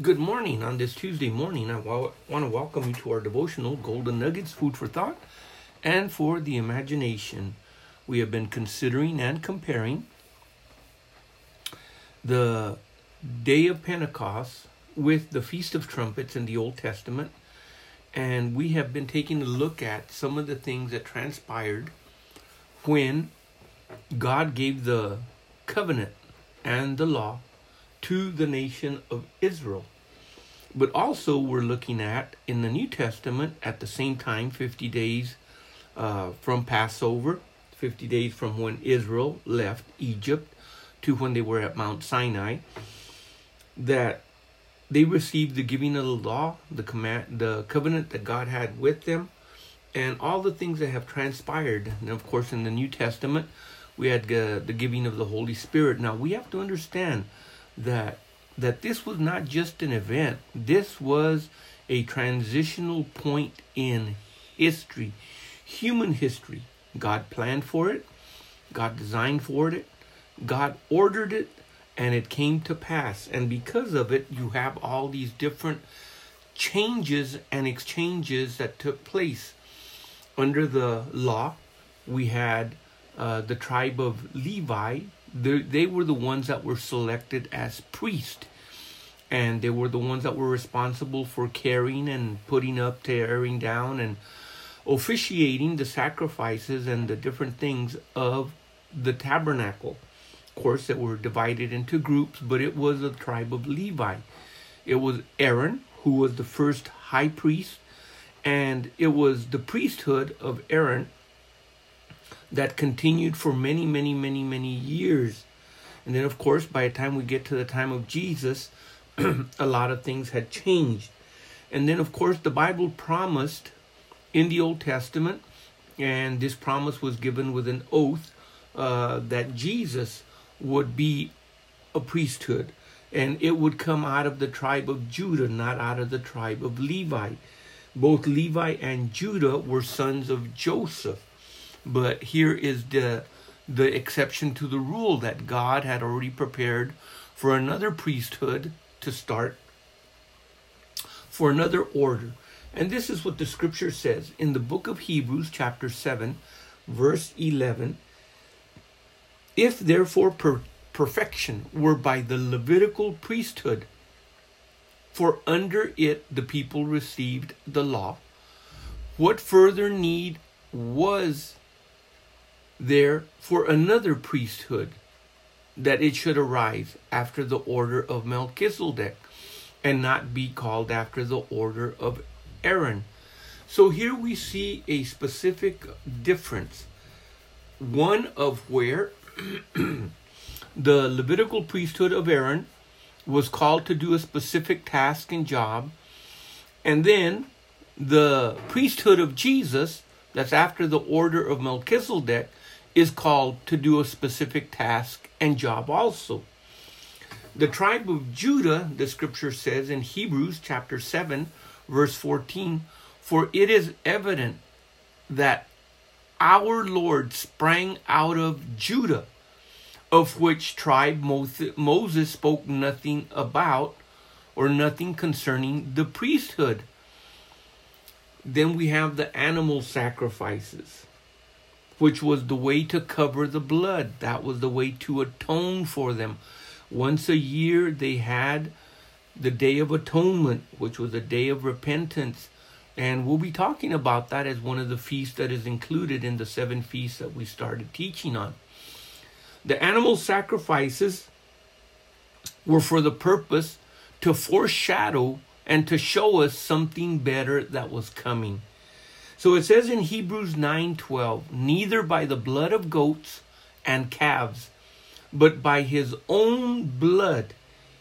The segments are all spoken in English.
Good morning. On this Tuesday morning, I want to welcome you to our devotional Golden Nuggets Food for Thought and for the Imagination. We have been considering and comparing the day of Pentecost with the Feast of Trumpets in the Old Testament, and we have been taking a look at some of the things that transpired when God gave the covenant and the law to the nation of Israel. But also, we're looking at in the New Testament at the same time, 50 days uh, from Passover, 50 days from when Israel left Egypt to when they were at Mount Sinai, that they received the giving of the law, the command, the covenant that God had with them, and all the things that have transpired. And of course, in the New Testament, we had uh, the giving of the Holy Spirit. Now we have to understand that that this was not just an event. This was a transitional point in history, human history. God planned for it. God designed for it. God ordered it and it came to pass. And because of it, you have all these different changes and exchanges that took place. Under the law, we had uh, the tribe of Levi they, they were the ones that were selected as priest. And they were the ones that were responsible for carrying and putting up tearing down and officiating the sacrifices and the different things of the tabernacle. Of course they were divided into groups but it was the tribe of levi. It was aaron who was the first high priest and it was the priesthood of aaron that continued for many, many, many, many years. And then, of course, by the time we get to the time of Jesus, a lot of things had changed. And then, of course, the Bible promised in the Old Testament, and this promise was given with an oath uh, that Jesus would be a priesthood and it would come out of the tribe of Judah, not out of the tribe of Levi. Both Levi and Judah were sons of Joseph. But here is the the exception to the rule that God had already prepared for another priesthood to start for another order. And this is what the scripture says in the book of Hebrews chapter 7 verse 11 If therefore per- perfection were by the Levitical priesthood for under it the people received the law what further need was there for another priesthood, that it should arise after the order of Melchizedek, and not be called after the order of Aaron. So here we see a specific difference. One of where the Levitical priesthood of Aaron was called to do a specific task and job, and then the priesthood of Jesus, that's after the order of Melchizedek, is called to do a specific task and job also. The tribe of Judah, the scripture says in Hebrews chapter 7, verse 14, for it is evident that our Lord sprang out of Judah, of which tribe Moses spoke nothing about or nothing concerning the priesthood. Then we have the animal sacrifices which was the way to cover the blood. That was the way to atone for them. Once a year, they had the Day of Atonement, which was a day of repentance. And we'll be talking about that as one of the feasts that is included in the seven feasts that we started teaching on. The animal sacrifices were for the purpose to foreshadow and to show us something better that was coming. So it says in Hebrews 9:12, neither by the blood of goats and calves, but by his own blood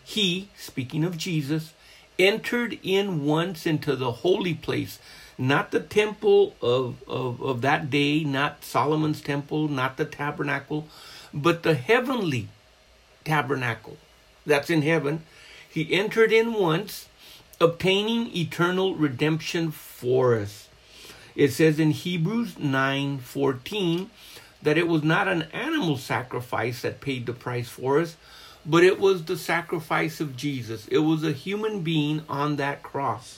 he, speaking of Jesus, entered in once into the holy place, not the temple of, of, of that day, not Solomon's temple, not the tabernacle, but the heavenly tabernacle that's in heaven. He entered in once, obtaining eternal redemption for us. It says in Hebrews 9:14 that it was not an animal sacrifice that paid the price for us, but it was the sacrifice of Jesus. It was a human being on that cross.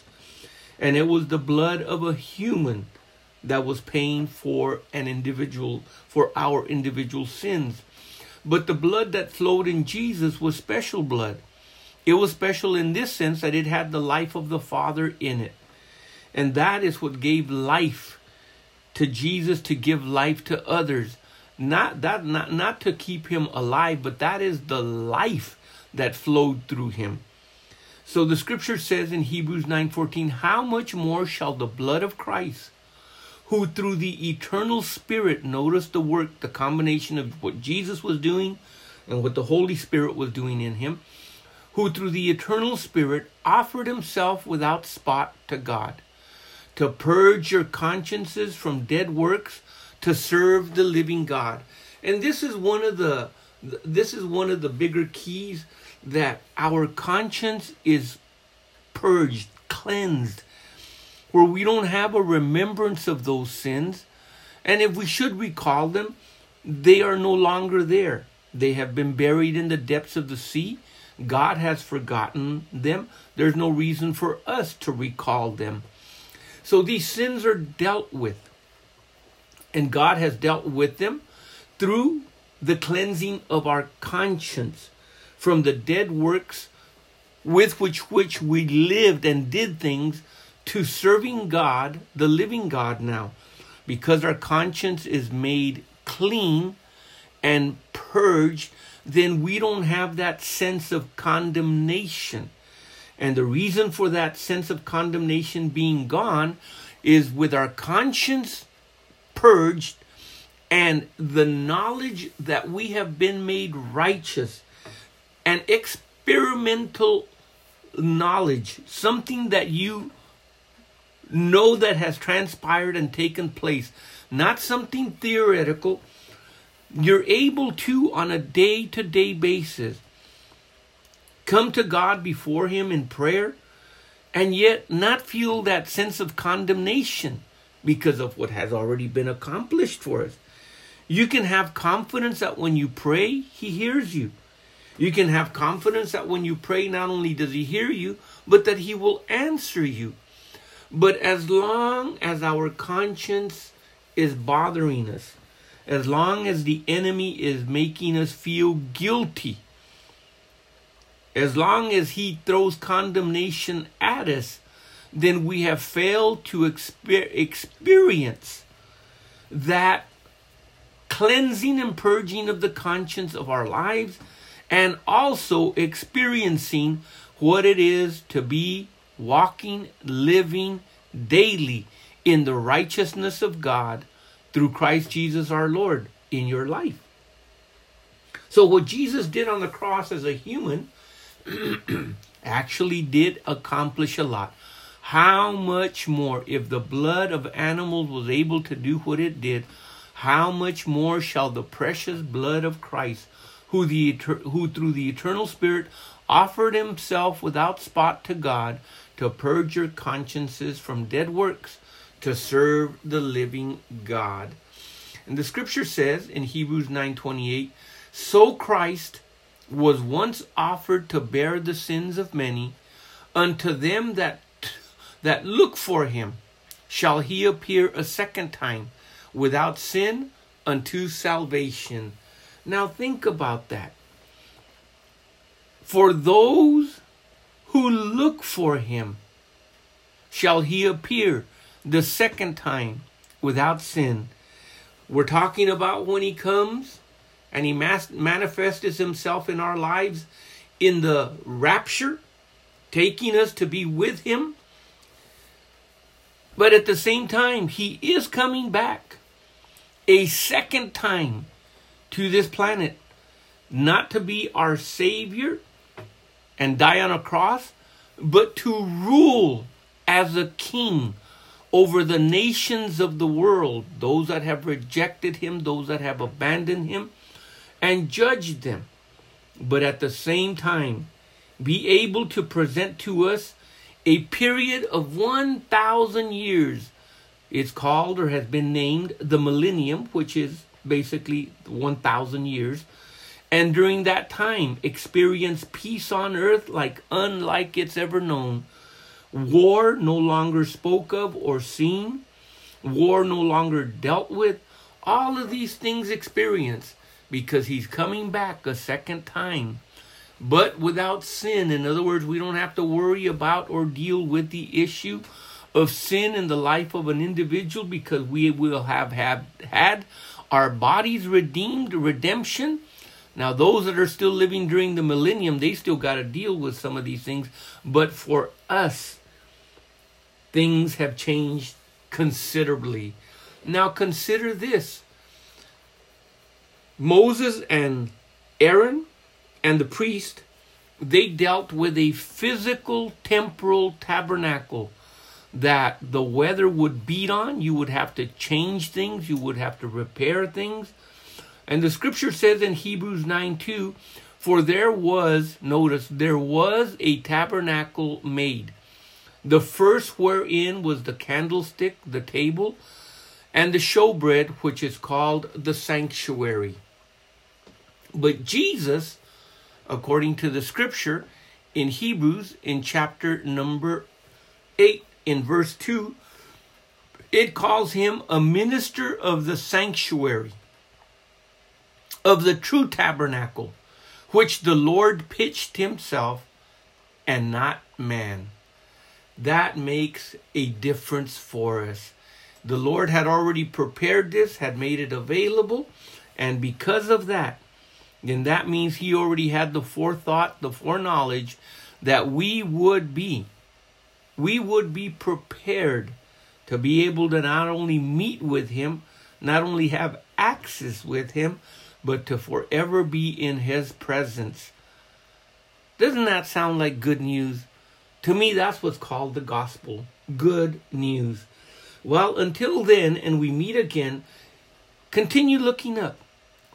And it was the blood of a human that was paying for an individual, for our individual sins. But the blood that flowed in Jesus was special blood. It was special in this sense that it had the life of the Father in it. And that is what gave life to Jesus to give life to others. Not that not, not to keep him alive, but that is the life that flowed through him. So the scripture says in Hebrews 9:14, "How much more shall the blood of Christ, who through the eternal spirit notice the work, the combination of what Jesus was doing and what the Holy Spirit was doing in him, who through the eternal spirit offered himself without spot to God, to purge your consciences from dead works to serve the living God. And this is one of the this is one of the bigger keys that our conscience is purged, cleansed, where we don't have a remembrance of those sins. And if we should recall them, they are no longer there. They have been buried in the depths of the sea. God has forgotten them. There's no reason for us to recall them. So these sins are dealt with. And God has dealt with them through the cleansing of our conscience from the dead works with which which we lived and did things to serving God, the living God now. Because our conscience is made clean and purged, then we don't have that sense of condemnation. And the reason for that sense of condemnation being gone is with our conscience purged and the knowledge that we have been made righteous and experimental knowledge, something that you know that has transpired and taken place, not something theoretical. You're able to, on a day to day basis, come to God before Him in prayer and yet not feel that sense of condemnation because of what has already been accomplished for us. You can have confidence that when you pray, He hears you. You can have confidence that when you pray, not only does He hear you, but that He will answer you. But as long as our conscience is bothering us, as long as the enemy is making us feel guilty, as long as he throws condemnation at us, then we have failed to exper- experience that cleansing and purging of the conscience of our lives and also experiencing what it is to be walking, living daily in the righteousness of God through Christ Jesus our Lord in your life. So, what Jesus did on the cross as a human actually did accomplish a lot. How much more, if the blood of animals was able to do what it did, how much more shall the precious blood of Christ, who, the, who through the eternal Spirit offered himself without spot to God, to purge your consciences from dead works, to serve the living God. And the scripture says in Hebrews 9:28, so Christ was once offered to bear the sins of many, unto them that that look for him shall he appear a second time without sin unto salvation. Now think about that. For those who look for him shall he appear the second time without sin. We're talking about when he comes and he mas- manifests himself in our lives in the rapture, taking us to be with him. But at the same time, he is coming back a second time to this planet, not to be our Savior and die on a cross, but to rule as a king over the nations of the world, those that have rejected him, those that have abandoned him, and judge them. But at the same time, be able to present to us a period of 1,000 years. It's called or has been named the millennium, which is basically 1,000 years. and during that time experience peace on earth like unlike it's ever known. War no longer spoke of or seen, war no longer dealt with. All of these things experienced because he's coming back a second time, but without sin. In other words, we don't have to worry about or deal with the issue of sin in the life of an individual because we will have, have had our bodies redeemed, redemption. Now, those that are still living during the millennium, they still got to deal with some of these things. But for us, things have changed considerably. Now, consider this Moses and Aaron and the priest, they dealt with a physical temporal tabernacle that the weather would beat on. You would have to change things, you would have to repair things. And the scripture says in Hebrews 9 2, for there was, notice, there was a tabernacle made. The first wherein was the candlestick, the table, and the showbread, which is called the sanctuary. But Jesus, according to the scripture in Hebrews, in chapter number 8, in verse 2, it calls him a minister of the sanctuary, of the true tabernacle, which the Lord pitched himself and not man. That makes a difference for us. The Lord had already prepared this, had made it available, and because of that, then that means He already had the forethought, the foreknowledge that we would be we would be prepared to be able to not only meet with Him, not only have access with Him, but to forever be in His presence. Doesn't that sound like good news? To me, that's what's called the gospel good news. Well, until then, and we meet again, continue looking up,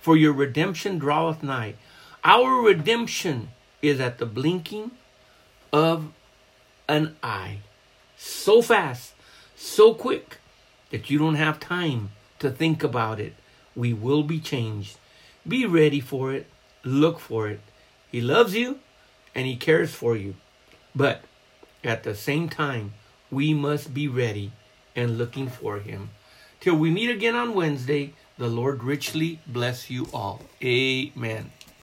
for your redemption draweth nigh. Our redemption is at the blinking of an eye. So fast, so quick that you don't have time to think about it. We will be changed. Be ready for it. Look for it. He loves you and He cares for you. But at the same time, we must be ready and looking for Him. Till we meet again on Wednesday, the Lord richly bless you all. Amen.